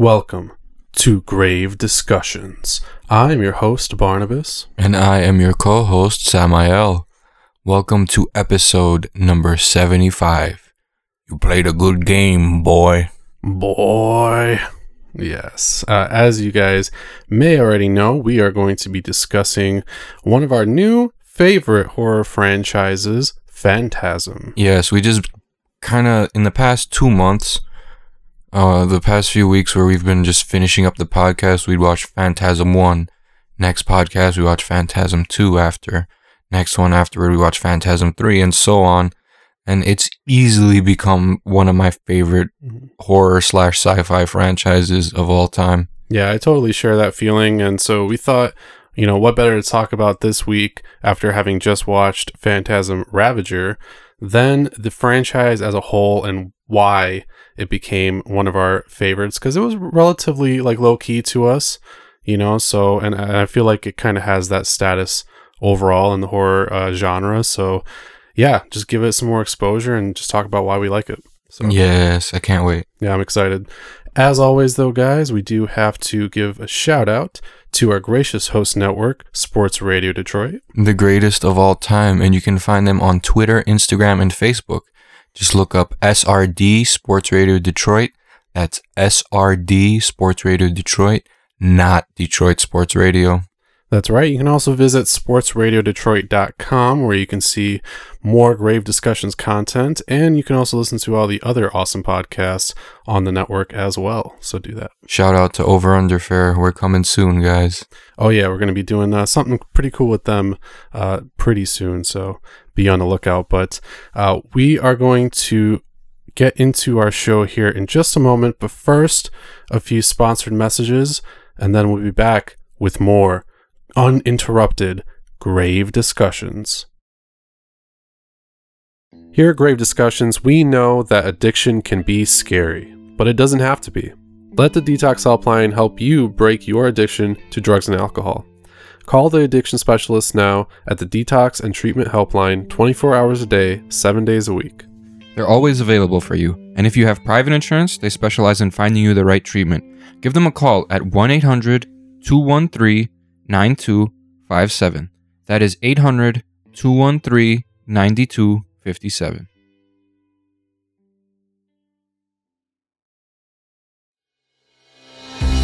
Welcome to Grave Discussions. I'm your host, Barnabas. And I am your co host, Samael. Welcome to episode number 75. You played a good game, boy. Boy. Yes. Uh, as you guys may already know, we are going to be discussing one of our new favorite horror franchises, Phantasm. Yes, we just kind of, in the past two months, uh, the past few weeks where we've been just finishing up the podcast, we'd watch Phantasm 1. Next podcast, we watch Phantasm 2 after. Next one afterward, we watch Phantasm 3, and so on. And it's easily become one of my favorite horror slash sci fi franchises of all time. Yeah, I totally share that feeling. And so we thought, you know, what better to talk about this week after having just watched Phantasm Ravager than the franchise as a whole and why it became one of our favorites because it was relatively like low key to us, you know. So, and I feel like it kind of has that status overall in the horror uh, genre. So, yeah, just give it some more exposure and just talk about why we like it. So, Yes, I can't wait. yeah, I'm excited. As always, though, guys, we do have to give a shout out to our gracious host network, Sports Radio Detroit. The greatest of all time, and you can find them on Twitter, Instagram, and Facebook. Just look up SRD Sports Radio Detroit. That's SRD Sports Radio Detroit, not Detroit Sports Radio. That's right. You can also visit sportsradiodetroit.com where you can see more Grave Discussions content, and you can also listen to all the other awesome podcasts on the network as well. So do that. Shout out to Over Under Fair. We're coming soon, guys. Oh yeah, we're going to be doing uh, something pretty cool with them uh, pretty soon, so be on the lookout. But uh, we are going to get into our show here in just a moment. But first, a few sponsored messages, and then we'll be back with more uninterrupted grave discussions. Here at Grave Discussions, we know that addiction can be scary, but it doesn't have to be. Let the Detox Helpline help you break your addiction to drugs and alcohol. Call the addiction specialist now at the Detox and Treatment Helpline 24 hours a day, 7 days a week. They're always available for you, and if you have private insurance, they specialize in finding you the right treatment. Give them a call at 1 800 213 9257. That is 800 213 9257.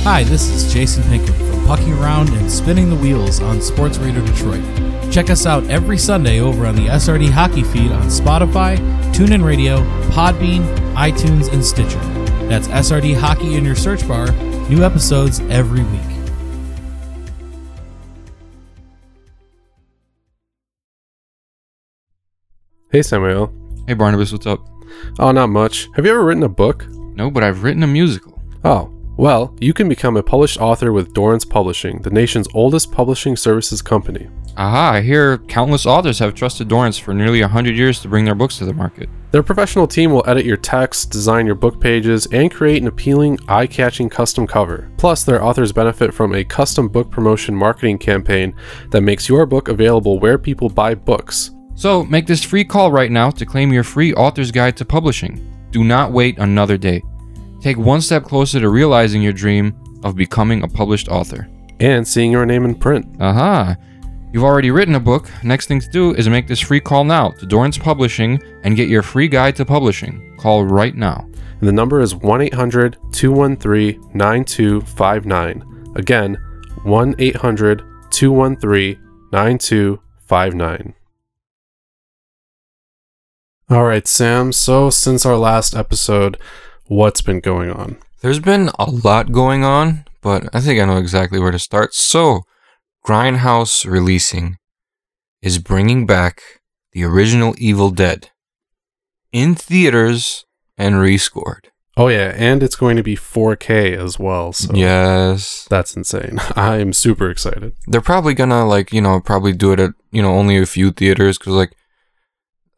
Hi, this is Jason Pinkham from Pucking Around and Spinning the Wheels on Sports Radio Detroit. Check us out every Sunday over on the SRD Hockey feed on Spotify, TuneIn Radio, Podbean, iTunes, and Stitcher. That's SRD Hockey in your search bar. New episodes every week. Hey Samael. Hey Barnabas, what's up? Oh, not much. Have you ever written a book? No, but I've written a musical. Oh, well, you can become a published author with Dorrance Publishing, the nation's oldest publishing services company. Aha, I hear countless authors have trusted Dorrance for nearly 100 years to bring their books to the market. Their professional team will edit your text, design your book pages, and create an appealing, eye catching custom cover. Plus, their authors benefit from a custom book promotion marketing campaign that makes your book available where people buy books. So, make this free call right now to claim your free author's guide to publishing. Do not wait another day. Take one step closer to realizing your dream of becoming a published author. And seeing your name in print. Aha! You've already written a book. Next thing to do is make this free call now to Dorrance Publishing and get your free guide to publishing. Call right now. And the number is 1 800 213 9259. Again, 1 800 213 9259. All right, Sam. So, since our last episode, what's been going on? There's been a lot going on, but I think I know exactly where to start. So, Grindhouse Releasing is bringing back the original Evil Dead in theaters and rescored. Oh yeah, and it's going to be 4K as well. So Yes. that's insane. I am super excited. They're probably gonna like, you know, probably do it at, you know, only a few theaters cuz like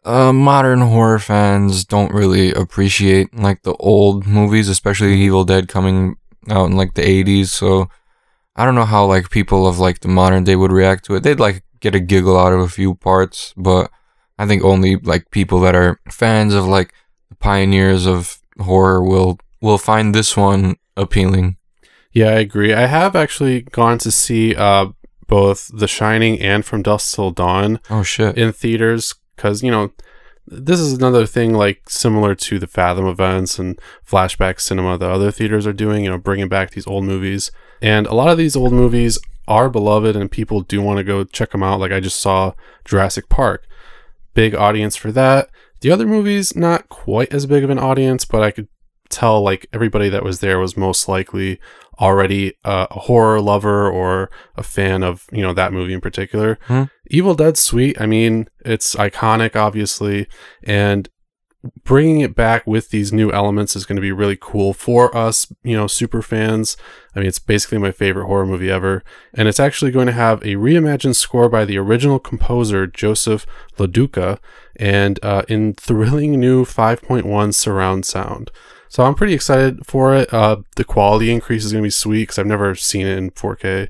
uh modern horror fans don't really appreciate like the old movies, especially Evil Dead coming out in like the 80s, so I don't know how like people of like the modern day would react to it. They'd like get a giggle out of a few parts, but I think only like people that are fans of like the pioneers of horror will will find this one appealing. Yeah, I agree. I have actually gone to see uh, both The Shining and From Dusk Till Dawn Oh shit. in theaters because you know this is another thing like similar to the Fathom events and flashback cinema that other theaters are doing. You know, bringing back these old movies, and a lot of these old movies are beloved, and people do want to go check them out. Like I just saw Jurassic Park, big audience for that. The other movies not quite as big of an audience, but I could tell like everybody that was there was most likely already uh, a horror lover or a fan of you know that movie in particular. Hmm. Evil Dead sweet. I mean, it's iconic, obviously, and bringing it back with these new elements is going to be really cool for us, you know, super fans. I mean, it's basically my favorite horror movie ever, and it's actually going to have a reimagined score by the original composer Joseph LaDuca, and uh, in thrilling new 5.1 surround sound. So I'm pretty excited for it. Uh, the quality increase is going to be sweet because I've never seen it in 4K.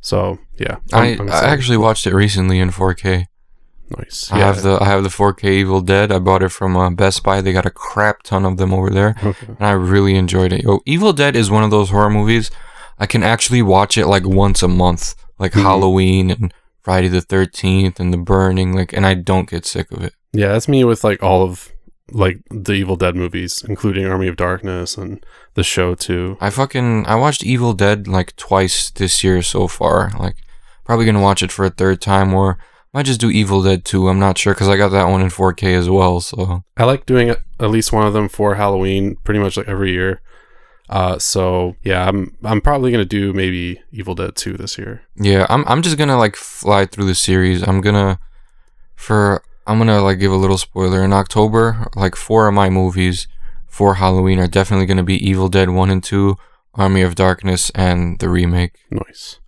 So yeah, I, I'm- I'm I actually watched it recently in 4K. nice. I have the I have the 4K Evil Dead. I bought it from uh, Best Buy. They got a crap ton of them over there, Okay. and I really enjoyed it. Yo, Evil Dead is one of those horror movies I can actually watch it like once a month, like Mhm. Halloween and Friday the 13th and The Burning, like, and I don't get sick of it. Yeah, that's me with like all of like the Evil Dead movies, including Army of Darkness and the show too. I fucking I watched Evil Dead like twice this year so far. Like, probably gonna watch it for a third time, or might just do Evil Dead 2. I'm not sure because I got that one in 4K as well. So I like doing at least one of them for Halloween, pretty much like every year. Uh, so yeah, I'm I'm probably gonna do maybe Evil Dead 2 this year. Yeah, I'm I'm just gonna like fly through the series. I'm gonna for I'm gonna like give a little spoiler. In October, like four of my movies for Halloween are definitely gonna be Evil Dead one and two, Army of Darkness, and the remake. Nice.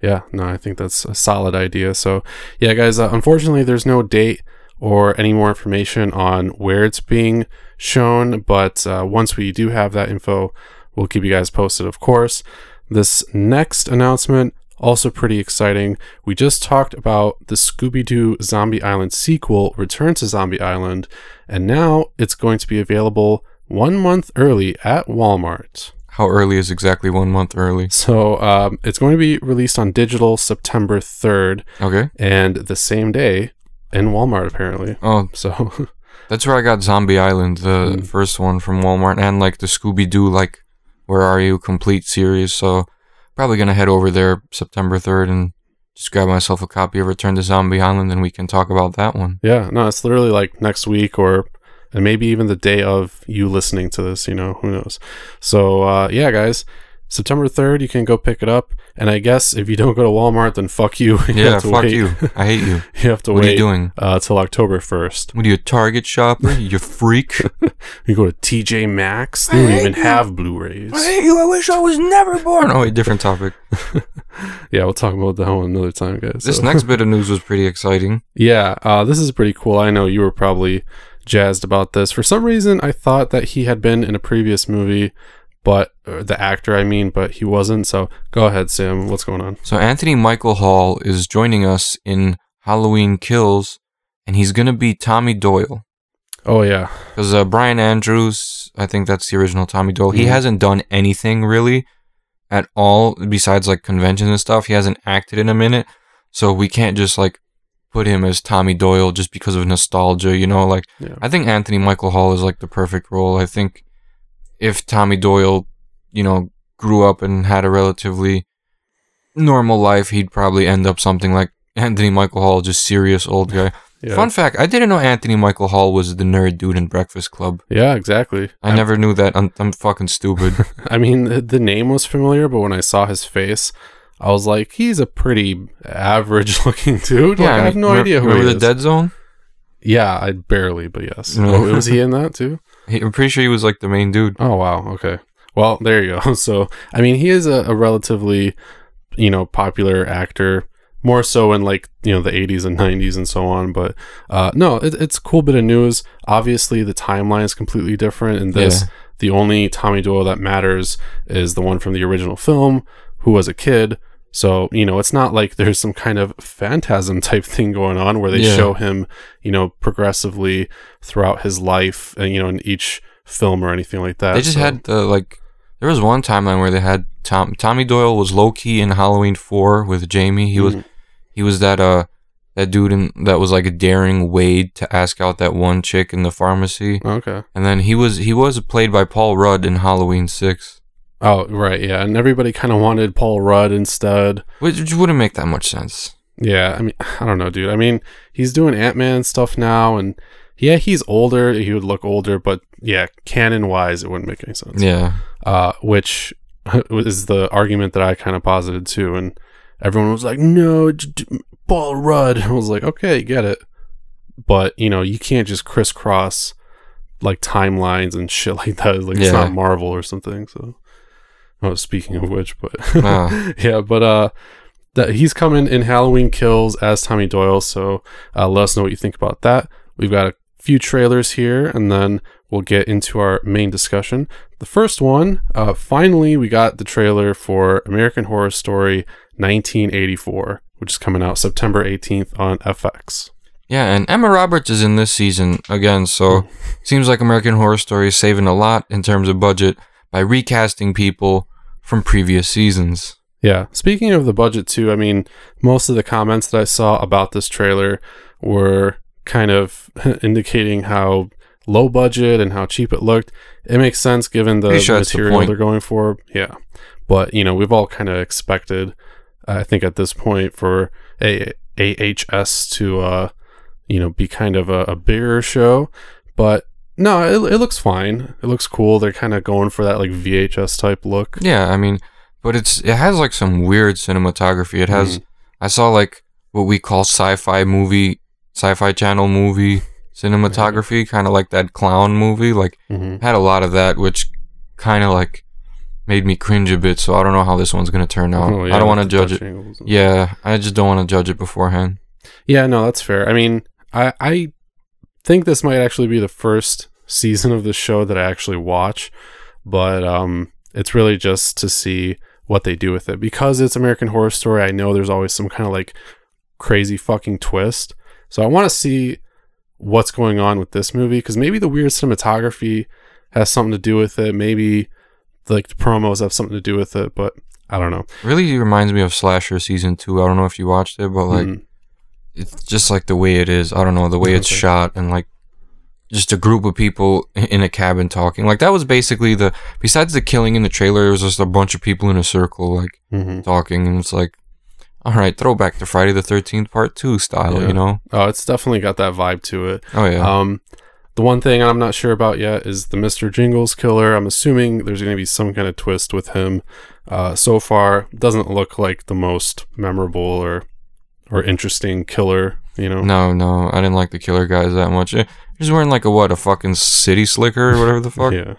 Yeah, no, I think that's a solid idea. So, yeah, guys, uh, unfortunately, there's no date or any more information on where it's being shown, but uh, once we do have that info, we'll keep you guys posted, of course. This next announcement, also pretty exciting. We just talked about the Scooby Doo Zombie Island sequel, Return to Zombie Island, and now it's going to be available one month early at Walmart. How early is exactly one month early? So um, it's going to be released on digital September 3rd Okay. and the same day in Walmart, apparently. Oh, So, that's where I got Zombie Island, the Mm. first one from Walmart, and like the Scooby Doo, like Where Are You complete series. So probably gonna head over there September third and just grab myself a copy of Return to Zombie Island, and we can talk about that one. yeah, no, it's literally like next week or and maybe even the day of you listening to this, you know, who knows. So, uh, yeah, guys, September 3rd, you can go pick it up. And I guess if you don't go to Walmart, then fuck you. You Yeah, have to fuck wait. you. I hate you. You have to What are you wait doing? uh, till October 1st. What are you, a Target shopper? You freak. You go to TJ Maxx, they don't I even you. have Blu-rays. I hate you. I wish I was never born. Oh, wait, different topic. Yeah, we'll talk about that one another time, guys. This So- next bit of news was pretty exciting. Yeah, uh, this is pretty cool. I know you were probably jazzed about this. For some reason, I thought that he had been in a previous movie, but uh, the actor, I mean, but he wasn't. So go ahead, Sam. What's going on? So Anthony Michael Hall is joining us in Halloween Kills, and he's gonna be Tommy Doyle. Oh yeah, Because uh, Brian Andrews, I think that's the original Tommy Doyle. He Mhm. hasn't done anything really at all besides like conventions and stuff. He hasn't acted in a minute, so we can't just like put him as Tommy Doyle just because of nostalgia. You know, like yeah, I think Anthony Michael Hall is like the perfect role. I think if Tommy Doyle, you know, grew up and had a relatively normal life, he'd probably end up something like Anthony Michael Hall, just serious old guy. yeah. Fun fact: I didn't know Anthony Michael Hall was the nerd dude in Breakfast Club. Yeah, exactly. I never knew that. I'm, I'm fucking stupid. I mean, the, the name was familiar, but when I saw his face, I was like, he's a pretty average-looking dude. Like, I, have no remember- idea who Remember he the is. Dead Zone? Yeah, I barely, but yes. No. oh, was he in that too? He, I'm pretty sure he was like the main dude. Oh wow. Okay. Well, there you go. So, I mean, he is a, a relatively, you know, popular actor. More so in like you know the 80s and 90s and so on. But uh, no, it, it's a cool bit of news. Obviously, the timeline is completely different. In this, Yeah. the only Tommy Doyle that matters is the one from the original film, who was a kid. So you know, it's not like there's some kind of phantasm type thing going on where they Yeah. show him, you know, progressively throughout his life, and you know, in each film or anything like that. They just So- had the like. There was one timeline where they had Tom Tommy Doyle was low key in Halloween four with Jamie. He was Mhm. he was that uh that dude in, that was like a daring Wade to ask out that one chick in the pharmacy, okay. and then he was he was played by Paul Rudd in Halloween six, Oh, right, yeah, and everybody kind of wanted Paul Rudd instead. which, wouldn't make that much sense. Yeah, I mean, I don't know, dude. I mean, he's doing Ant Man stuff now, and yeah, he's older. He would look older, but yeah, canon wise, it wouldn't make any sense. Yeah, Uh, which is the argument that I kind of posited too, and everyone was like, "No, Paul Rudd." I was like, "Okay, get it," but you know, you can't just crisscross like timelines and shit like that. Like it's not Marvel or something. So, oh, speaking of which, but Ah. yeah, but uh, that he's coming in Halloween Kills as Tommy Doyle. So uh, let us know what you think about that. We've got a few trailers here, and then we'll get into our main discussion. The first one, uh, finally, we got the trailer for American Horror Story 1984, which is coming out September 18th on FX. yeah, and Emma Roberts is in this season again, so seems like American Horror Story is saving a lot in terms of budget by recasting people from previous seasons. Yeah. Speaking of the budget too, I mean, most of the comments that I saw about this trailer were kind of indicating how low budget and how cheap it looked. It makes sense given the sure the material point. they're going for. Yeah. But, you know, we've all kind of expected I think at this point for a AHS to uh you know be kind of a, a bigger show, but no, it, it looks fine. It looks cool. They're kind of going for that like VHS type look. Yeah, I mean, but it's it has like some weird cinematography. It has I saw like what we call sci-fi movie, sci-fi channel movie cinematography, kind of like that clown movie. Like hmm had a lot of that, which kind of like made me cringe a bit. So I don't know how this one's gonna turn out. Oh, yeah, I don't want to judge it. angles Yeah, I just don't want to judge it beforehand. Yeah, no, that's fair. I mean, I I think this might actually be the first season of the show that I actually watch, but um it's really just to see what they do with it because it's American Horror Story. I know there's always some kind of like crazy fucking twist. So I want to see what's going on with this movie because maybe the weird cinematography has something to do with it. Maybe like the promos have something to do with it, but I don't know. Really reminds me of Slasher season two. I don't know if you watched it, but like Mhm. it's just like the way it is. I don't know the way it's shot and like just a group of people in a cabin talking. Like that was basically the besides the killing in the trailer, it was just a bunch of people in a circle like Mhm. talking, and it's like, all right, throwback to Friday the Thirteenth Part Two style, Yeah. you know? Oh, it's definitely got that vibe to it. Oh yeah, Um, the one thing I'm not sure about yet is the Mr. Jingles killer. I'm assuming there's going to be some kind of twist with him. Uh, so far, doesn't look like the most memorable or or interesting killer. You know, no, no, I didn't like the killer guys that much. He's wearing like a what, a fucking city slicker or whatever the fuck. yeah,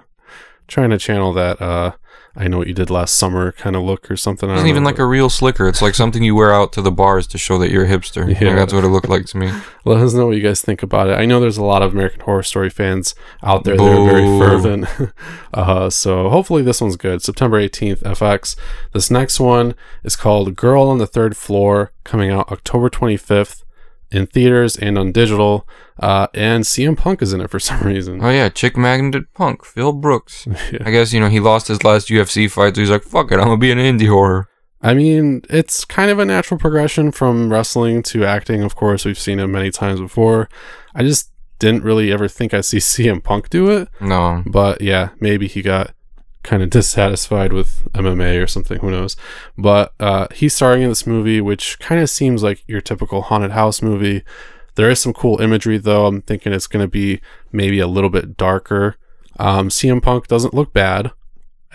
trying to channel that. Uh, I know what you did last summer kind of look or something. It don't even know, like a real slicker. It's like something you wear out to the bars to show that you're a hipster. Like, Yeah. that's what it looked like to me. Let us know what you guys think about it. I know there's a lot of American Horror Story fans out there that are very fervent. uh, so hopefully this one's good. September 18th, FX. This next one is called Girl on the Third Floor, coming out October 25th in theaters and on digital. Uh, and CM Punk is in it for some reason. Oh yeah, chick magnet punk, Phil Brooks. Yeah. I guess you know he lost his last UFC fight, so he's like, "Fuck it, I'm gonna be an indie horror." I mean, it's kind of a natural progression from wrestling to acting. Of course, we've seen it many times before. I just didn't really ever think I'd see CM Punk do it. No, But yeah, maybe he got kind of dissatisfied with MMA or something. Who knows? But uh, he's starring in this movie, which kind of seems like your typical haunted house movie. There is some cool imagery, though. I'm thinking it's going to be maybe a little bit darker. Um, CM Punk doesn't look bad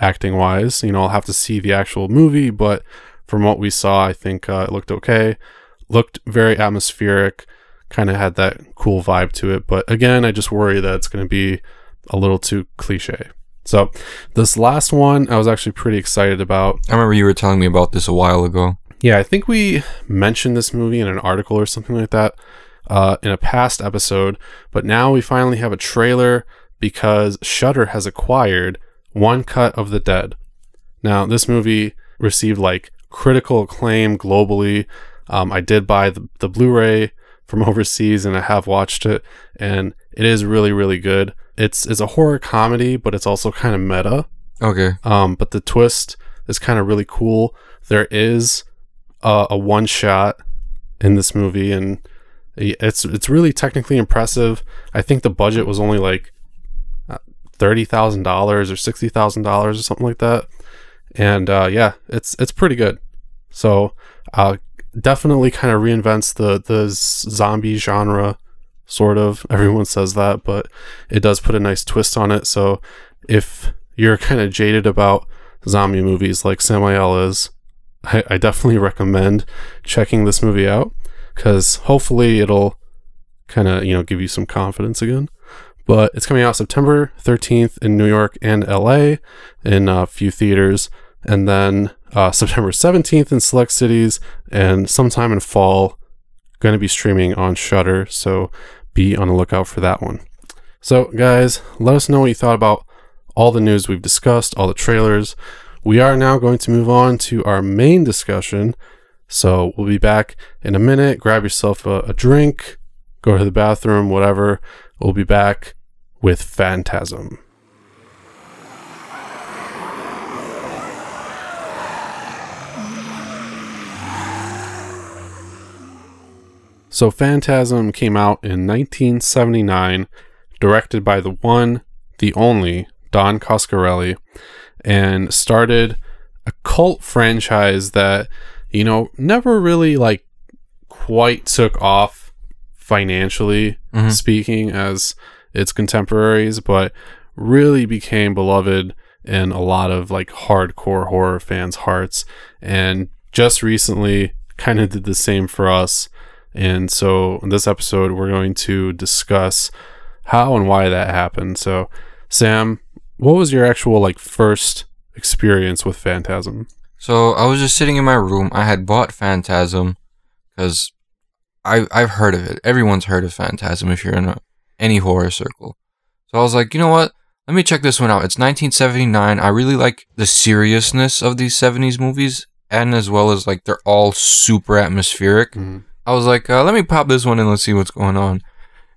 acting wise. You know, I'll have to see the actual movie, but from what we saw, I think uh, it looked okay. Looked very atmospheric, kind of had that cool vibe to it. But again, I just worry that it's going to be a little too cliche. So, this last one I was actually pretty excited about. I remember you were telling me about this a while ago. Yeah, I think we mentioned this movie in an article or something like that uh, in a past episode, but now we finally have a trailer because Shudder has acquired One Cut of the Dead. Now, this movie received like critical acclaim globally. Um, I did buy the, the Blu ray from overseas and I have watched it, and it is really, really good. It's, it's a horror comedy, but it's also kind of meta. Okay. Um, but the twist is kind of really cool. There is a, a one shot in this movie, and it's it's really technically impressive. I think the budget was only like uh, thirty thousand dollars or sixty thousand dollars or something like that, and uh, yeah, it's it's pretty good. So uh, definitely kind of reinvents the the zombie genre, sort of. Everyone says that, but it does put a nice twist on it. So if you're kind of jaded about zombie movies like Samael is, I, I definitely recommend checking this movie out because hopefully it'll kind of you know give you some confidence again. But it's coming out September 13th in New York and LA in a few theaters, and then uh, September 17th in select cities, and sometime in fall, going to be streaming on Shudder. So be on the lookout for that one. So, guys, let us know what you thought about all the news we've discussed, all the trailers. We are now going to move on to our main discussion. So we'll be back in a minute. Grab yourself a, a drink, go to the bathroom, whatever. We'll be back with Phantasm. So Phantasm came out in 1979, directed by the one, the only Don Coscarelli, and started a cult franchise that, you know, never really like quite took off financially Mhm. speaking as its contemporaries, but really became beloved in a lot of like hardcore horror fans' hearts. And just recently kind of did the same for us. And so in this episode, we're going to discuss how and why that happened. So, Sam, what was your actual like first experience with Phantasm? So I was just sitting in my room. I had bought Phantasm because I I've heard of it. Everyone's heard of Phantasm if you're in a, any horror circle. So I was like, you know what? Let me check this one out. It's 1979. I really like the seriousness of these 70s movies, and as well as like they're all super atmospheric. Mm-hmm. I was like, uh, let me pop this one and let's see what's going on.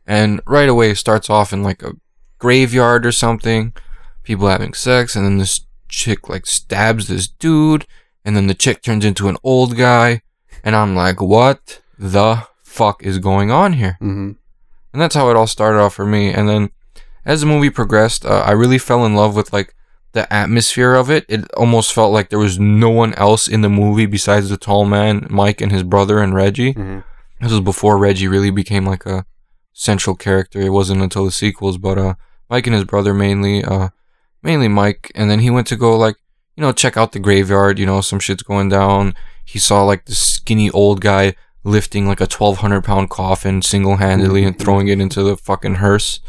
And right away, it starts off in like a graveyard or something, people having sex, and then this chick like stabs this dude, and then the chick turns into an old guy, and I'm like, what the fuck is going on here? Mm-hmm. And that's how it all started off for me. And then as the movie progressed, uh, I really fell in love with like the atmosphere of it. It almost felt like there was no one else in the movie besides the tall man, Mike, and his brother and Reggie. Mm-hmm. This was before Reggie really became like a central character. It wasn't until the sequels, but uh, Mike and his brother mainly, uh, mainly Mike, and then he went to go like you know check out the graveyard. You know some shit's going down. He saw like the skinny old guy lifting like a twelve hundred pound coffin single handedly and throwing it into the fucking hearse.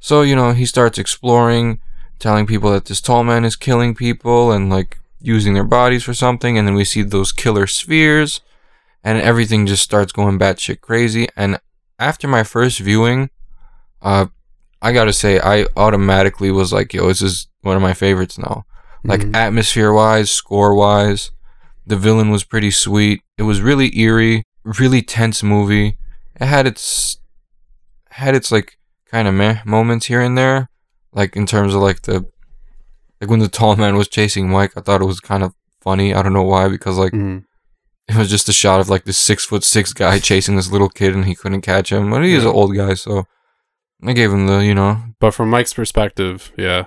So you know he starts exploring, telling people that this tall man is killing people and like using their bodies for something, and then we see those killer spheres and everything just starts going batshit crazy. And after my first viewing, uh, I gotta say, I automatically was like, yo, this is one of my favorites now. Like, Mhm. atmosphere wise, score wise, the villain was pretty sweet. It was really eerie, really tense movie. It had its, had its like kind of meh moments here and there. Like, in terms of like the, like when the tall man was chasing Mike, I thought it was kind of funny. I don't know why, because like, Mhm. it was just a shot of like this six foot six guy chasing this little kid and he couldn't catch him. But he is an old guy, so I gave him the, you know, But from Mike's perspective, yeah,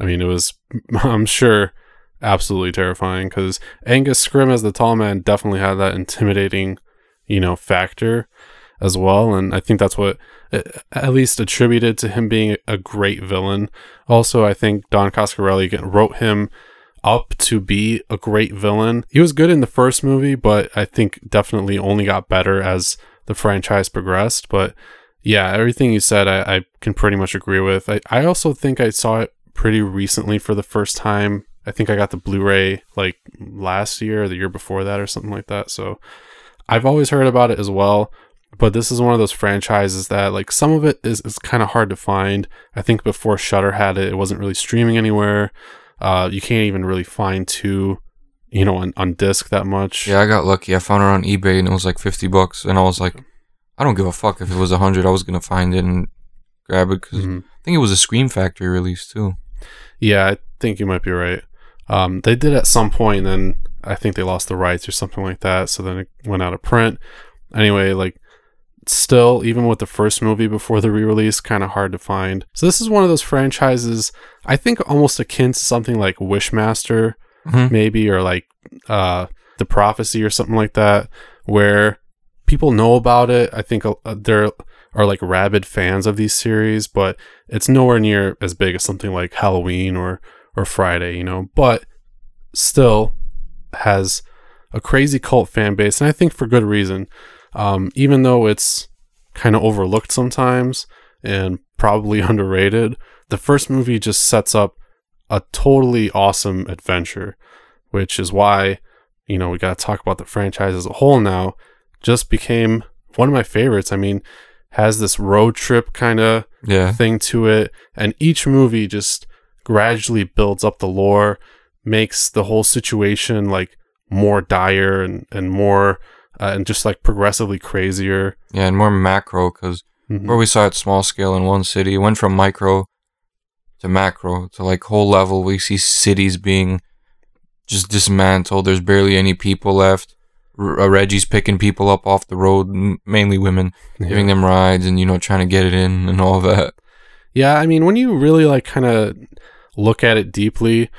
I mean, it was, I'm sure, absolutely terrifying because Angus Scrimm as the tall man definitely had that intimidating, you know, factor as well. And I think that's what uh, at least attributed to him being a great villain. Also, I think Don Coscarelli wrote him up to be a great villain. He was good in the first movie, but I think definitely only got better as the franchise progressed. But Yeah, everything you said, I, I can pretty much agree with. I, I also think I saw it pretty recently for the first time. I think I got the Blu ray like last year or the year before that or something like that. So I've always heard about it as well. But this is one of those franchises that, like, some of it is, is kind of hard to find. I think before Shudder had it, it wasn't really streaming anywhere. Uh, you can't even really find two, you know, on, on disc that much. Yeah, I got lucky. I found it on eBay and it was like 50 bucks. And I was like, I don't give a fuck if it was 100. I was going to find it and grab it because Mhm. I think it was a Scream Factory release too. Yeah, I think you might be right. Um, they did at some and then I think they lost the rights or something like that. So then it went out of print. Anyway, like, still, even with the first movie before the re release, kind of hard to find. So this is one of those franchises, I think almost akin to something like Wishmaster, Mhm. maybe, or like uh, The Prophecy or something like that, where people know about it. I think uh, there are like rabid fans of these series, but it's nowhere near as big as something like Halloween or or Friday, you know. But still has a crazy cult fan base, and I think for good reason. Um, even though it's kind of overlooked sometimes and probably underrated, the first movie just sets up a totally awesome adventure, which is why you know we got to talk about the franchise as a whole now. Just became one of my favorites. I mean, has this road trip kind of Yeah. thing to it, and each movie just gradually builds up the lore, makes the whole situation like more dire and and more uh, and just like progressively crazier. Yeah, and more macro because Mhm. where we saw it small scale in one city, it went from micro to macro to like whole level. We see cities being just dismantled. There's barely any people left. R- uh, Reggie's picking people up off the road, m- mainly women, giving them rides and you know trying to get it in and all that. Yeah, I mean, when you really like kind of look at it deeply,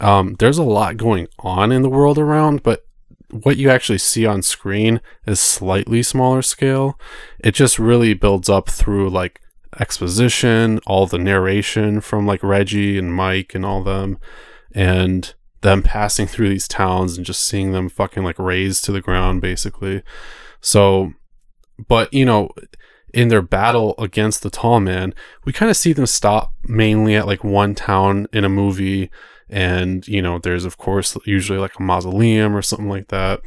um, there's a lot going on in the world around, but what you actually see on screen is slightly smaller scale. It just really builds up through like exposition, all the narration from like Reggie and Mike and all them, and them passing through these towns and just seeing them fucking like razed to the ground, basically. So, but you know, in their battle against the tall man, we kind of see them stop mainly at like one town in a movie. And, you know, there's of course usually like a mausoleum or something like that.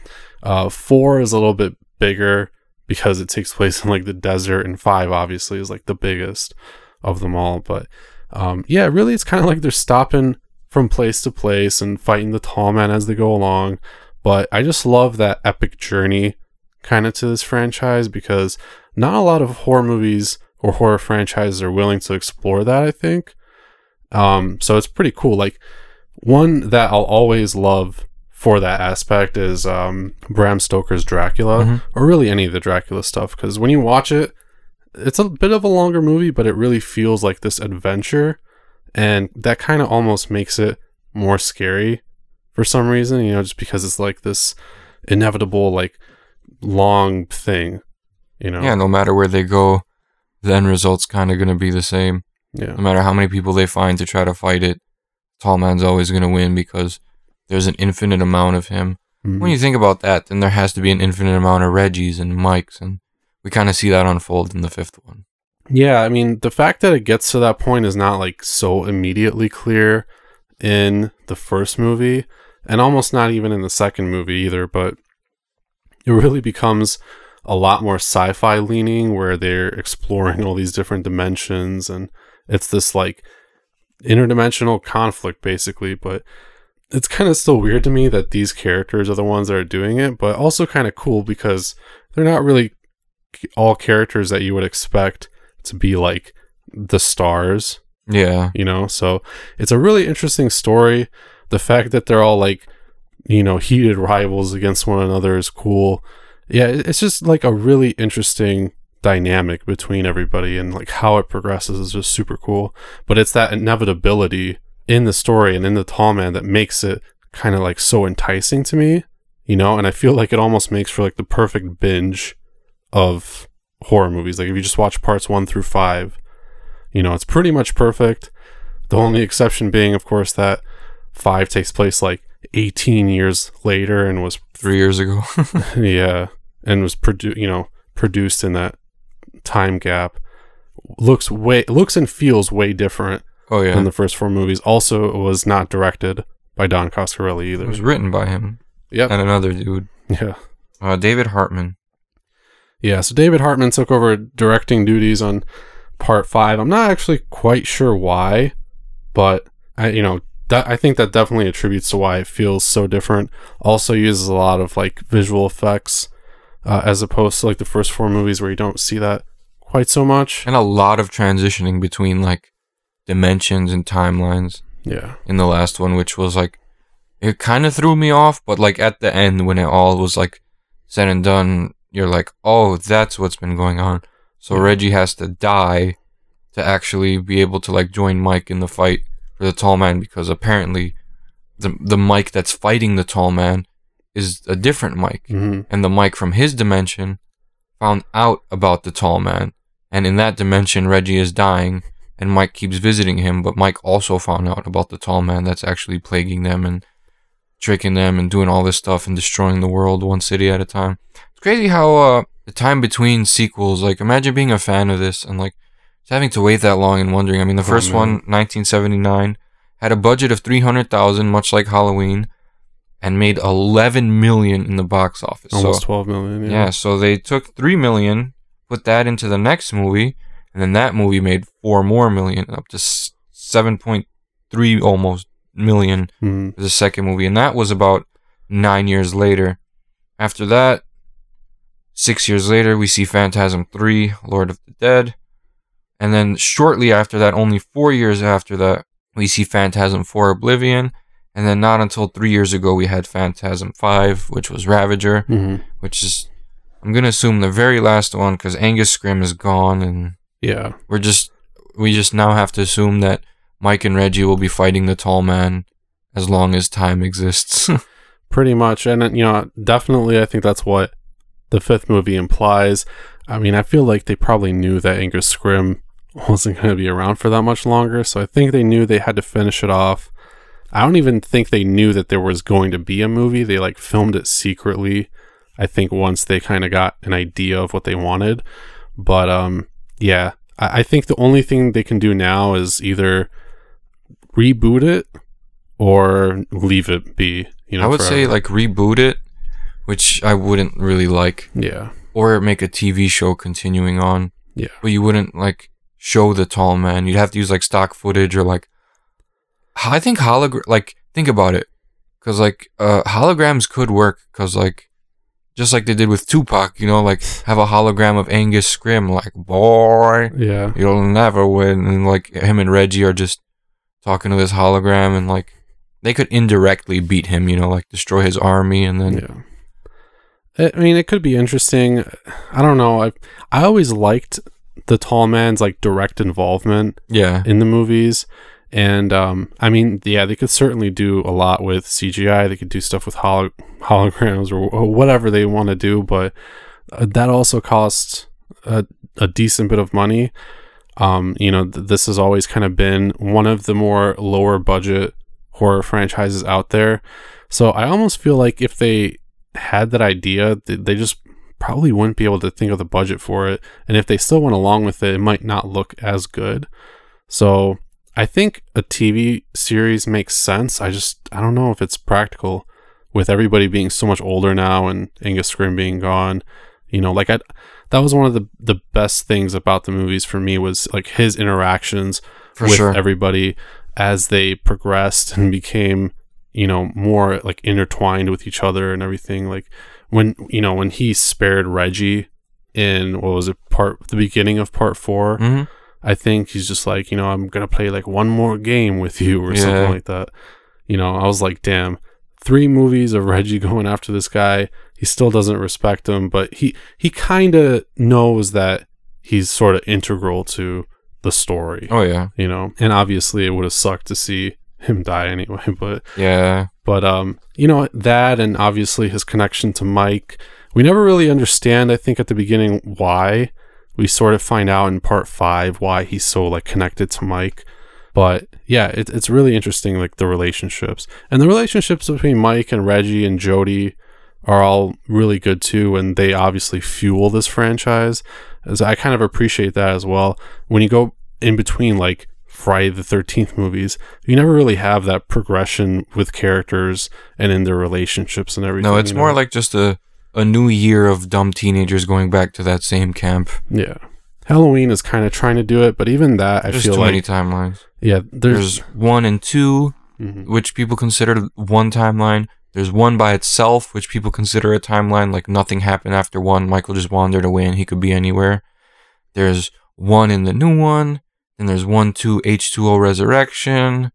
Uh, four is a little bit bigger because it takes place in like the desert, and five obviously is like the biggest of them all. But um, yeah, really, it's kind of like they're stopping from place to place and fighting the tall man as they go along. But I just love that epic journey kind of to this franchise because not a lot of horror movies or horror franchises are willing to explore that, I think. Um, so it's pretty cool. Like one that I'll always love for that aspect is um, Bram Stoker's Dracula, Mhm. or really any of the Dracula stuff. Because when you watch it, it's a bit of a longer movie, but it really feels like this adventure, and that kind of almost makes it more scary for some reason. You know, just because it's like this inevitable, like long thing. You know, Yeah, no matter where they go, the end result's kind of going to be the same. yeah. No matter how many people they find to try to fight it, Tall Man's always going to win because there's an infinite amount of him. Mhm. When you think about that, then there has to be an infinite amount of Reggies and Mikes, and we kind of see that unfold in the fifth one. Yeah, I mean, the fact that it gets to that point is not like so immediately clear in the first movie, and almost not even in the second movie either, but it really becomes a lot more sci fi leaning where they're exploring all these different dimensions, and it's this like interdimensional conflict basically, but it's kind of still weird to me that these characters are the ones that are doing it, but also kind of cool because they're not really all characters that you would expect to be like the stars, Yeah, you know? So it's a really interesting story. The fact that they're all like, you know, heated rivals against one another is cool. Yeah, it's just like a really interesting dynamic between everybody and like how it progresses is just super cool. But it's that inevitability in the story and in the tall man that makes it kind of like so enticing to me, you know? And I feel like it almost makes for like the perfect binge of horror movies. Like if you just watch parts one through five, you know, it's pretty much perfect. The only exception being, of course, that five takes place like 18 years later and was, three years ago. yeah, and was produced, you know, produced in that time gap. looks way looks and feels way different Oh yeah. than the first four movies. Also, it was not directed by Don Coscarelli either. it was written by him Yep. and another dude, Yeah. uh, David Hartman. Yeah, so David Hartman took over directing duties on part five. I'm not actually quite sure why, but I, you know, that I think that definitely attributes to why it feels so different. Also uses a lot of like visual effects, uh, as opposed to like the first four movies where you don't see that quite so much. and a lot of transitioning between like dimensions and timelines Yeah, in the last one, which was like it kind of threw me off, but like at the end when it all was like said and done, you're like, oh, that's what's been going on. So Yeah. Reggie has to die to actually be able to like join Mike in the fight for the tall man because apparently the the Mike that's fighting the tall man is a different Mike hmm and the Mike from his dimension found out about the tall man. And in that dimension, Reggie is dying, and Mike keeps visiting him. But Mike also found out about the tall man that's actually plaguing them and tricking them and doing all this stuff and destroying the world one city at a time. It's crazy how uh, the time between sequels, like, imagine being a fan of this and like having to wait that long and wondering. I mean, the Oh, first man. one, 1979, had a budget of 300,000, much like Halloween, and made 11 million in the box office. almost so, 12 million. yeah, so they took 3 million, put that into the next movie, and then that movie made 4 more million, up to 7.3 almost million Mhm. for the second movie, and that was about 9 years later. After that, 6 years later, we see Phantasm 3, Lord of the Dead. And then shortly after that, only 4 years after that, we see Phantasm 4 Oblivion. And then not until 3 years ago, we had Phantasm 5, which was Ravager Mhm. which is I'm gonna assume the very last one because Angus Scrimm is gone, and Yeah. we're just we just now have to assume that Mike and Reggie will be fighting the tall man as long as time exists. pretty much and you know definitely i think that's what the fifth movie implies i mean i feel like they probably knew that angus scrimm wasn't going to be around for that much longer so i think they knew they had to finish it off i don't even think they knew that there was going to be a movie they like filmed it secretly i think once they kind of got an idea of what they wanted but um yeah I, I think the only thing they can do now is either reboot it or leave it be you know I would say like reboot it, which I wouldn't really like, Yeah. or make a TV show continuing on. Yeah. but you wouldn't like show the tall man. You'd have to use like stock footage or like I think hologram. Like think about it, because like uh, holograms could work. Because like just like they did with Tupac, you know, like have a hologram of Angus Scrimm, like boy, Yeah. you'll never win, and like him and Reggie are just talking to this hologram, and like they could indirectly beat him, you know, like destroy his army, and then Yeah. I I mean, it could be interesting. I don't know. I I always liked the tall man's like direct involvement yeah, in the movies, and um, I mean, yeah, they could certainly do a lot with CGI. They could do stuff with holo- holograms or, or whatever they want to do, but uh, that also costs a, a decent bit of money. Um, you know, th- this has always kind of been one of the more lower budget horror franchises out there. So I almost feel like if they had that idea, th- they just probably wouldn't be able to think of the budget for it. And if they still went along with it, it might not look as good. So I think a TV series makes sense. I just I don't know if it's practical with everybody being so much older now and Angus Scrimm being gone. You know, like I that was one of the the best things about the movies for me was like his interactions for with sure. everybody as they progressed and became you know more like intertwined with each other and everything like when you know when he spared reggie in what was it part the beginning of part 4 hmm i think he's just like you know i'm gonna play like one more game with you or Yeah. something like that. You know i was like damn three movies of reggie going after this guy. He still doesn't respect him but he he kind of knows that he's sort of integral to the story. Oh yeah, you know and obviously it would have sucked to see him die anyway but yeah. but um you know that and obviously his connection to mike. We never really understand i think at the beginning why we sort of find out in part five why he's so like connected to mike but yeah it, it's really interesting like the relationships and the relationships between mike and reggie and jody are all really good too and they obviously fuel this franchise As I kind of appreciate that as well. When you go in between like Friday the 13th movies, you never really have that progression with characters and in their relationships and everything. No, it's you more know? like just a a new year of dumb teenagers going back to that same camp. yeah. Halloween is kind of trying to do it, but even that I There's feel too like many timelines. yeah, there's, There's one and two, Mhm. which people consider one timeline. There's one by itself, which people consider a timeline, like nothing happened after one. Michael just wandered away and he could be anywhere. There's one in the new one. and there's one, two, H2O Resurrection.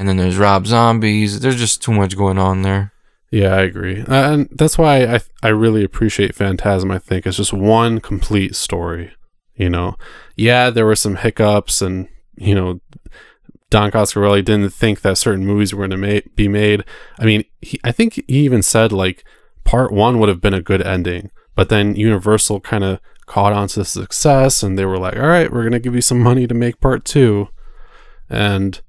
And then there's Rob Zombies. There's just too much going on there. Yeah, I agree, and that's why I I really appreciate Phantasm. I think it's just one complete story. You know, yeah, there were some hiccups, and you know, Don Coscarelli didn't think that certain movies were going to ma- be made. I mean, he, I think he even said like part one would have been a good ending, but then Universal kind of caught on to the success, and they were like, "All right, we're going to give you some money to make part two. and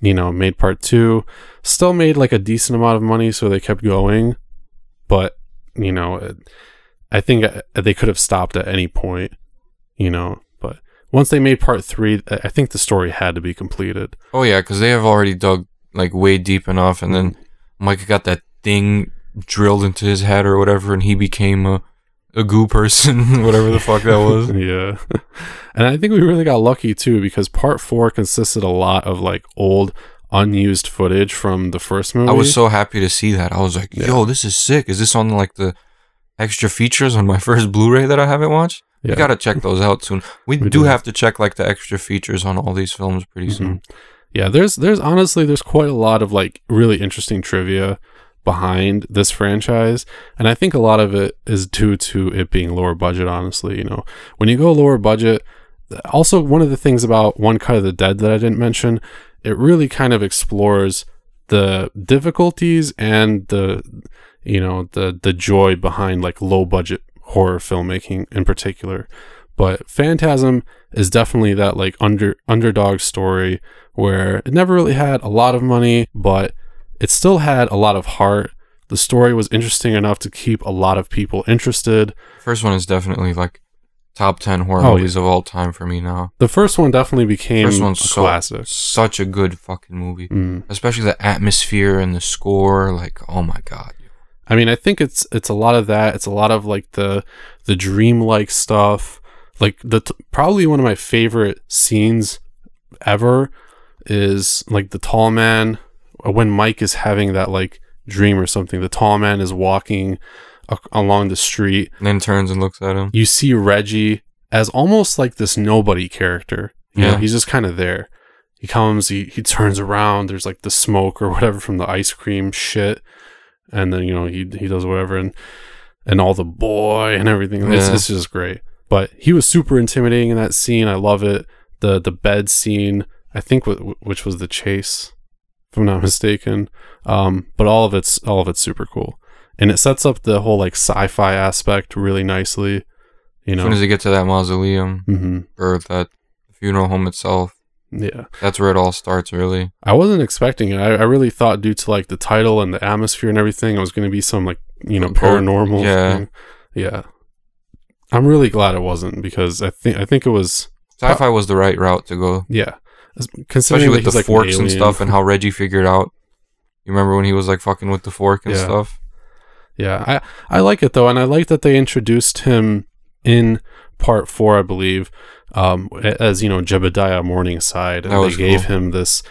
you know, made part two still made like a decent amount of money, so they kept going. But you know, it, I think uh, they could have stopped at any point. You know, but once they made part three, I I think the story had to be completed. Oh, yeah, because they have already dug like way deep enough. And then Mike got that thing drilled into his head or whatever. And he became a, a goo person, whatever the fuck that was. yeah, and I think we really got lucky too because part four consisted a lot of like old, unused footage from the first movie. I was so happy to see that. I was like, Yeah. yo, this is sick. Is this on like the extra features on my first Blu-ray that I haven't watched? yeah. We gotta check those out soon. We, We do do. have to check like the extra features on all these films pretty soon. Mhm. Yeah, there's there's honestly there's quite a lot of like really interesting trivia behind this franchise, and I think a lot of it is due to it being lower budget. Honestly, you know, when you go lower budget, also one of the things about One Cut of the Dead that I didn't mention, it really kind of explores the difficulties and the you know the the joy behind like low budget horror filmmaking in particular. But Phantasm is definitely that like under underdog story where it never really had a lot of money, but it still had a lot of heart. The story was interesting enough to keep a lot of people interested. First one is definitely like top ten horror Oh, movies of all time for me now. The first one definitely became First one's so classic. such a good fucking movie. Mm. Especially the atmosphere and the score. Like, oh my god. I mean, I think it's it's a lot of that. It's a lot of like the the dreamlike stuff. Like the t- probably one of my favorite scenes ever is like the tall man when Mike is having that like dream or something. The tall man is walking a- along the street. And then turns and looks at him. You see Reggie as almost like this nobody character. You know, Yeah. he's just kind of there. He comes, he he turns around. There's like the smoke or whatever from the ice cream shit, and then you know he he does whatever and and all the boy and everything. It's, Yeah. it's just great. But he was super intimidating in that scene. I love it. The the bed scene. I think wh- which was the chase, if I'm not mistaken. Um, but all of it's all of it's super cool, and it sets up the whole like sci-fi aspect really nicely. You know, As soon as you get to that mausoleum hmm or that funeral home itself, Yeah. that's where it all starts really. I wasn't expecting it. I, I really thought due to like the title and the atmosphere and everything, it was going to be some like you know paranormal. yeah. thing. yeah. I'm really glad it wasn't because I think I think it was Sci-fi was the right route to go. yeah. Especially with the like an forks and stuff and how Reggie figured out. You remember when he was like fucking with the fork and Yeah. stuff? Yeah, I I like it though, and I like that they introduced him in part four, I believe, um, as you know Jebediah Morningside, and they gave cool. him this.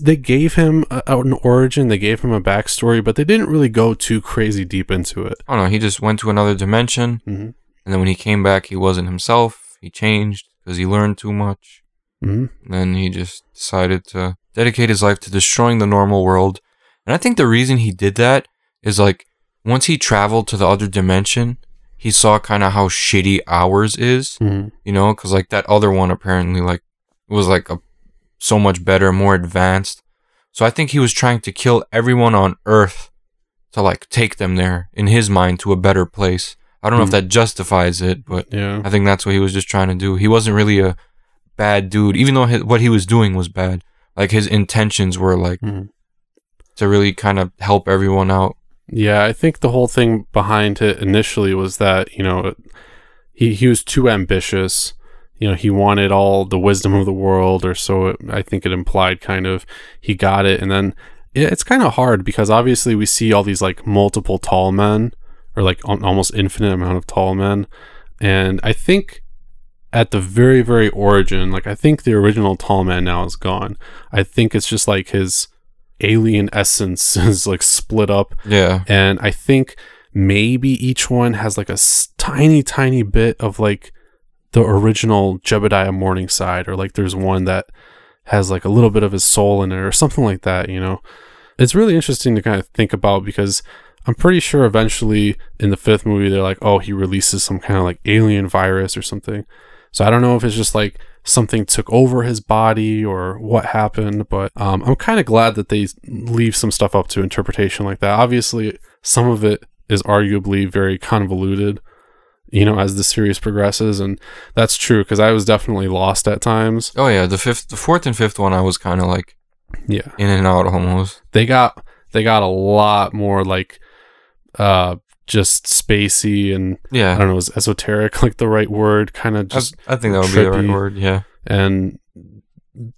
They gave him a, an origin, they gave him a backstory, but they didn't really go too crazy deep into it. Oh no, he just went to another dimension hmm and then when he came back he wasn't himself. He changed because he learned too much. hmm And then he just decided to dedicate his life to destroying the normal world. And I think the reason he did that is like once he traveled to the other dimension, he saw kind of how shitty ours is, hmm you know, because like that other one apparently like was like a so much better, more advanced. So I think he was trying to kill everyone on Earth to like take them there in his mind to a better place. I don't know if Hmm. that justifies it, but Yeah. I think that's what he was just trying to do. He wasn't really a bad dude, even though his, what he was doing was bad. Like his intentions were like Mhm. to really kind of help everyone out. Yeah, I think the whole thing behind it initially was that, you know, he he was too ambitious. You know, he wanted all the wisdom of the world, or so it, I think it implied. Kind of, he got it, and then it, it's kind of hard because obviously we see all these like multiple tall men, or like al- almost infinite amount of tall men, and I think at the very very origin, like I think the original tall man now is gone. I think it's just like his alien essence is like split up Yeah. and I think maybe each one has like a s- tiny, tiny bit of like the original Jebediah Morningside, or like there's one that has like a little bit of his soul in it, or something like that. You know, it's really interesting to kind of think about because I'm pretty sure eventually in the fifth movie they're like, oh, he releases some kind of like alien virus or something. So I don't know if it's just like something took over his body or what happened, but um, I'm kind of glad that they leave some stuff up to interpretation like that. Obviously, some of it is arguably very convoluted, you know, as the series progresses, and that's true because I was definitely lost at times. Oh yeah, the fifth, the fourth and fifth one, I was kind of like Yeah, in and out almost. they got they got a lot more like uh just spacey and yeah. I don't know, is esoteric like the right word? Kind of just I think that would be the right word. Yeah, and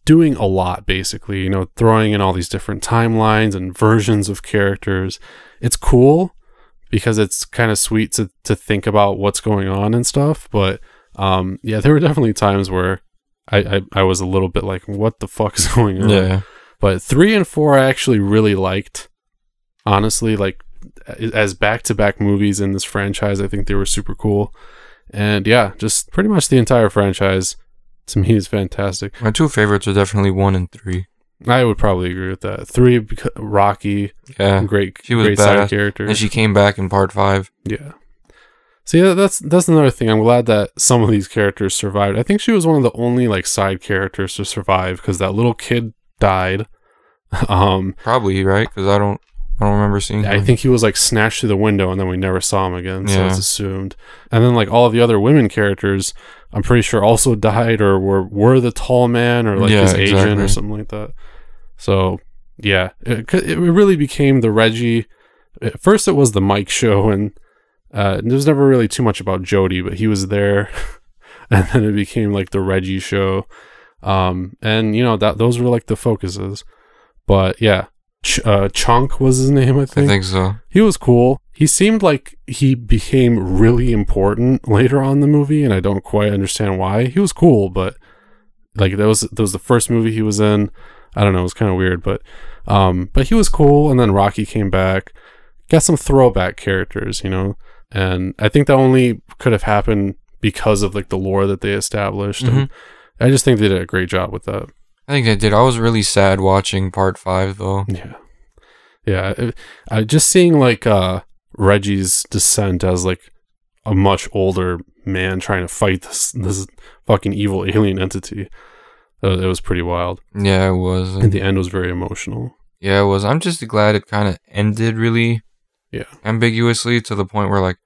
doing a lot basically you know throwing in all these different timelines and versions of characters it's cool because it's kind of sweet to, to think about what's going on and stuff but um yeah there were definitely times where I, I i was a little bit like what the fuck is going on yeah. but three and four i actually really liked honestly like as back-to-back movies in this franchise i think they were super cool. And yeah just pretty much the entire franchise to me is fantastic. My two favorites are definitely one and three. i would probably agree with that. Three rocky Yeah, great she was great badass. side character. And she came back in part five. yeah. Yeah that's that's another thing. I'm glad that some of these characters survived. I think she was one of the only like side characters to survive because that little kid died. Um Probably right? Because I don't, I don't remember seeing. I think he was like snatched through the window and then we never saw him again. So Yeah. it's assumed. And then like all of the other women characters, I'm pretty sure also died or were were the tall man or like Yeah, his agent or something like that. So yeah, it, it really became the Reggie. At first, it was the Mike show, and uh, there was never really too much about Jody, but he was there, and then it became like the Reggie show. Um, and you know that those were like the focuses. But yeah, Ch- uh, Chunk was his name, I think. I think. so. He was cool. He seemed like he became really important later on in the movie, and I don't quite understand why. He was cool, but like that was that was the first movie he was in. I don't know, it was kind of weird, but um, but he was cool. And then Rocky came back, got some throwback characters, you know, and I think that only could have happened because of like the lore that they established. And I just think they did a great job with that. I think I did. I was really sad watching part five though. Yeah, yeah. I just seeing like uh Reggie's descent as like a much older man trying to fight this this fucking evil alien entity. Uh, it was pretty wild, Yeah, it was. and the end was very emotional. Yeah, it was. I'm just glad it kind of ended really Yeah. ambiguously to the point where like,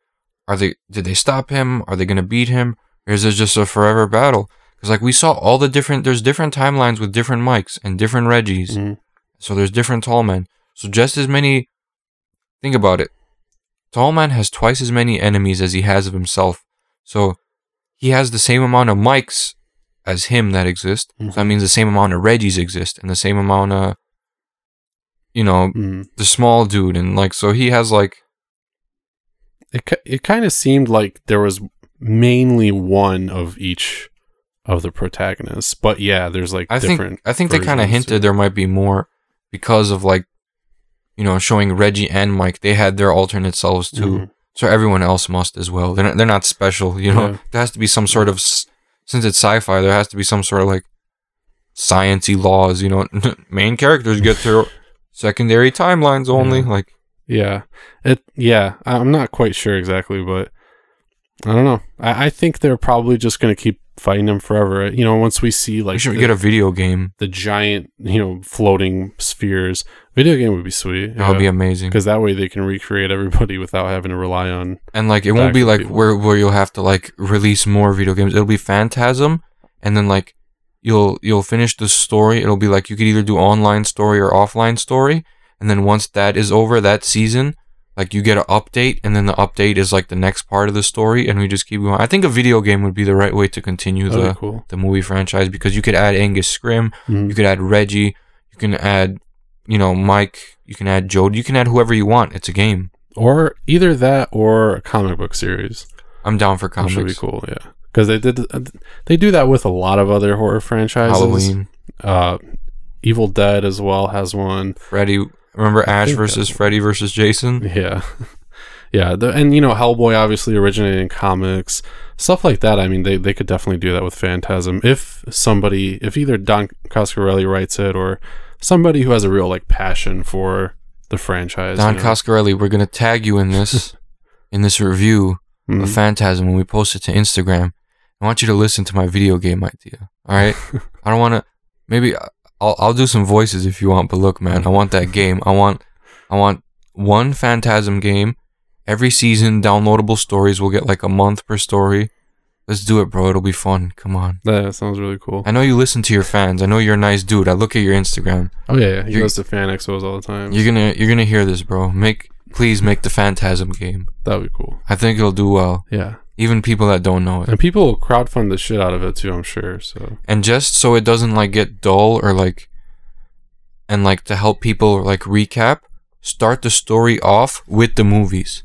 are they? Did they stop him? Are they gonna beat him? Or is it just a forever battle? Because like we saw all the different. There's different timelines with different Mikes and different Reggies. Mhm. So there's different tall men. So just as many. Think about it. Tall man has twice as many enemies as he has of himself. So he has the same amount of Mikes as him that exist. So that means the same amount of Reggies exist and the same amount of, you know, Mhm. the small dude. And like, so he has like, It it kind of seemed like there was mainly one of each of the protagonists, but yeah, there's like I think. I think they kind of hinted there might be more because of like, you know, showing Reggie and Mike. They had their alternate selves too. Mhm. So everyone else must as well. They're not, they're not special, you know. Yeah. There has to be some sort of since it's sci-fi, there has to be some sort of like sciency laws, you know. Main characters get their secondary timelines only. Yeah. Like Yeah. It yeah, I'm not quite sure exactly, but I don't know. I, I think they're probably just gonna keep fighting them forever. You know, once we see like we should the, get a video game. the giant, you know, floating spheres. Video game would be sweet. That would be amazing. because that way they can recreate everybody without having to rely on. And like it won't be like people. where where you'll have to like release more video games. It'll be Phantasm, and then like you'll you'll finish the story. It'll be like you could either do online story or offline story. And then once that is over, that season, like you get an update and then the update is like the next part of the story and we just keep going. I think a video game would be the right way to continue That'd the cool. the movie franchise because you could add Angus Scrimm, Mhm. you could add Reggie, you can add you know Mike, you can add Jode, you can add whoever you want. It's a game. Or either that or a comic book series. I'm down for Which comics. would be cool, yeah. Because they did, they do that with a lot of other horror franchises. Halloween, uh, Evil Dead as well has one. Freddy. Remember Ash versus Freddy versus Jason? Yeah, yeah, the, and you know Hellboy obviously originated in comics, stuff like that. I mean, they they could definitely do that with Phantasm if somebody, if either Don Coscarelli writes it or somebody who has a real like passion for the franchise. Don you know. Coscarelli, we're gonna tag you in this in this review Mhm. of Phantasm when we post it to Instagram. I want you to listen to my video game idea. All right. I don't want to. Maybe I'll I'll do some voices if you want. But look, man, I want that game. I want I want one Phantasm game every season. Downloadable stories. We'll get like a month per story. Let's do it, bro. It'll be fun. Come on. That sounds really cool. I know you listen to your fans. I know you're a nice dude. I look at your Instagram. Oh yeah, yeah. he You're- goes to fan expos all the time. You're gonna you're gonna hear this, bro. Make please make the Phantasm game. That'd be cool. I think it'll do well. Yeah, Even people that don't know it. and people will crowdfund the shit out of it too. I'm sure. So and just so it doesn't like get dull or like and like to help people like recap start the story off with the movies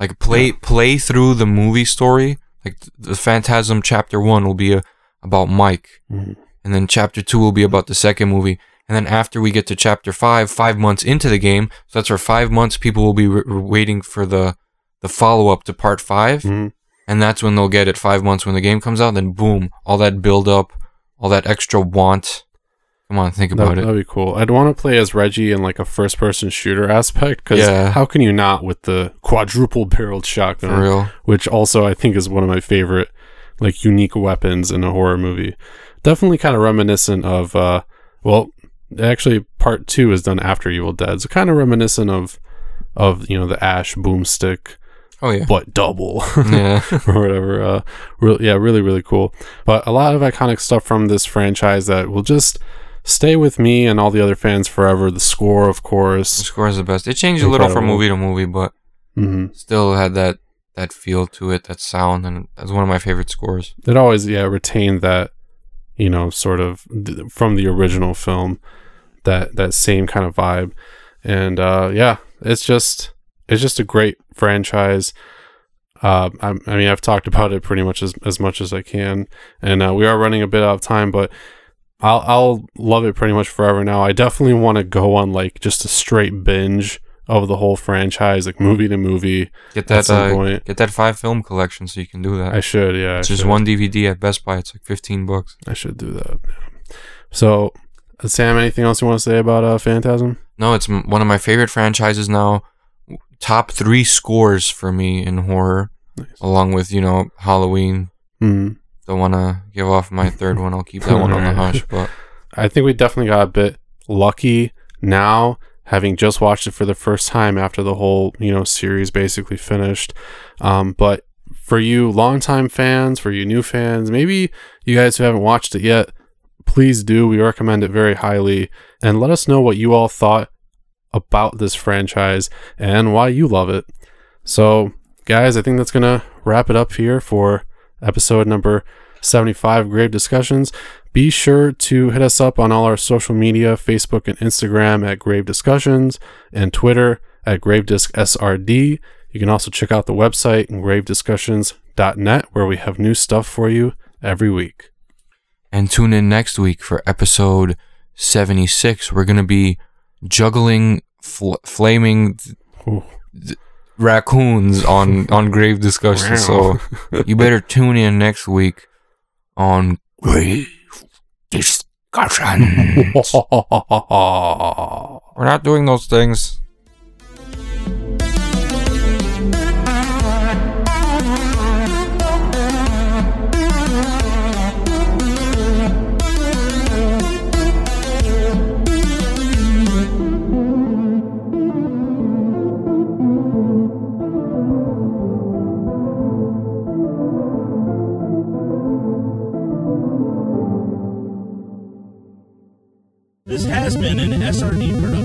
like play play through the movie story like the phantasm chapter 1 will be a, about mike Mhm. and then chapter 2 will be about the second movie and then after we get to chapter 5 5 months into the game so that's for 5 months people will be re- waiting for the the follow up to part 5 Mhm. And that's when they'll get it five months when the game comes out. Then boom, all that build up, all that extra want. Come on, think about that, it. That'd be cool. I'd want to play as Reggie in like a first person shooter aspect because Yeah. how can you not with the quadruple barreled shotgun? For real. Which also I think is one of my favorite like unique weapons in a horror movie. Definitely kind of reminiscent of uh well actually part two is done after Evil Dead. So kind of reminiscent of of you know the Ash boomstick Oh yeah. but double. yeah. or whatever. Uh, re- yeah, really, really cool. But a lot of iconic stuff from this franchise that will just stay with me and all the other fans forever. The score, of course, The score is the best. It changed a little from movie to movie, but hmm still had that that feel to it, that sound, and that's one of my favorite scores. It always, yeah, retained that, you know, sort of th- from the original film, that that same kind of vibe, and uh, yeah, it's just it's just a great franchise. Uh, I, I mean, I've talked about it pretty much as, as much as I can, and uh, we are running a bit out of time, but I'll I'll love it pretty much forever now. I definitely want to go on like just a straight binge of the whole franchise, like movie to movie. Get At that uh, point. get that five film collection so you can do that. I should, yeah. I it's just should. one DVD at Best Buy. It's like fifteen bucks. I should do that. yeah. So, uh, Sam, anything else you want to say about uh, Phantasm? No, it's m- one of my favorite franchises now. Top three scores for me in horror, Nice. along with you know Halloween. Hmm. Don't want to give off my third one. I'll keep that one on the hush. But I think we definitely got a bit lucky now, having just watched it for the first time after the whole you know series basically finished. Um, but for you longtime fans, for you new fans, maybe you guys who haven't watched it yet, please do. We recommend it very highly, and let us know what you all thought about this franchise and why you love it. So, guys, I think that's gonna wrap it up here for episode number 75 Grave Discussions. Be sure to hit us up on all our social media Facebook and Instagram at Grave Discussions and Twitter at Gravedisc SRD. You can also check out the website gravediscussions.net where we have new stuff for you every week. and tune in next week for episode seventy six. We're gonna be juggling fl- flaming th- th- raccoons on on grave discussion. So you better tune in next week on grave discussion. We're not doing those things. This has been an SRD production.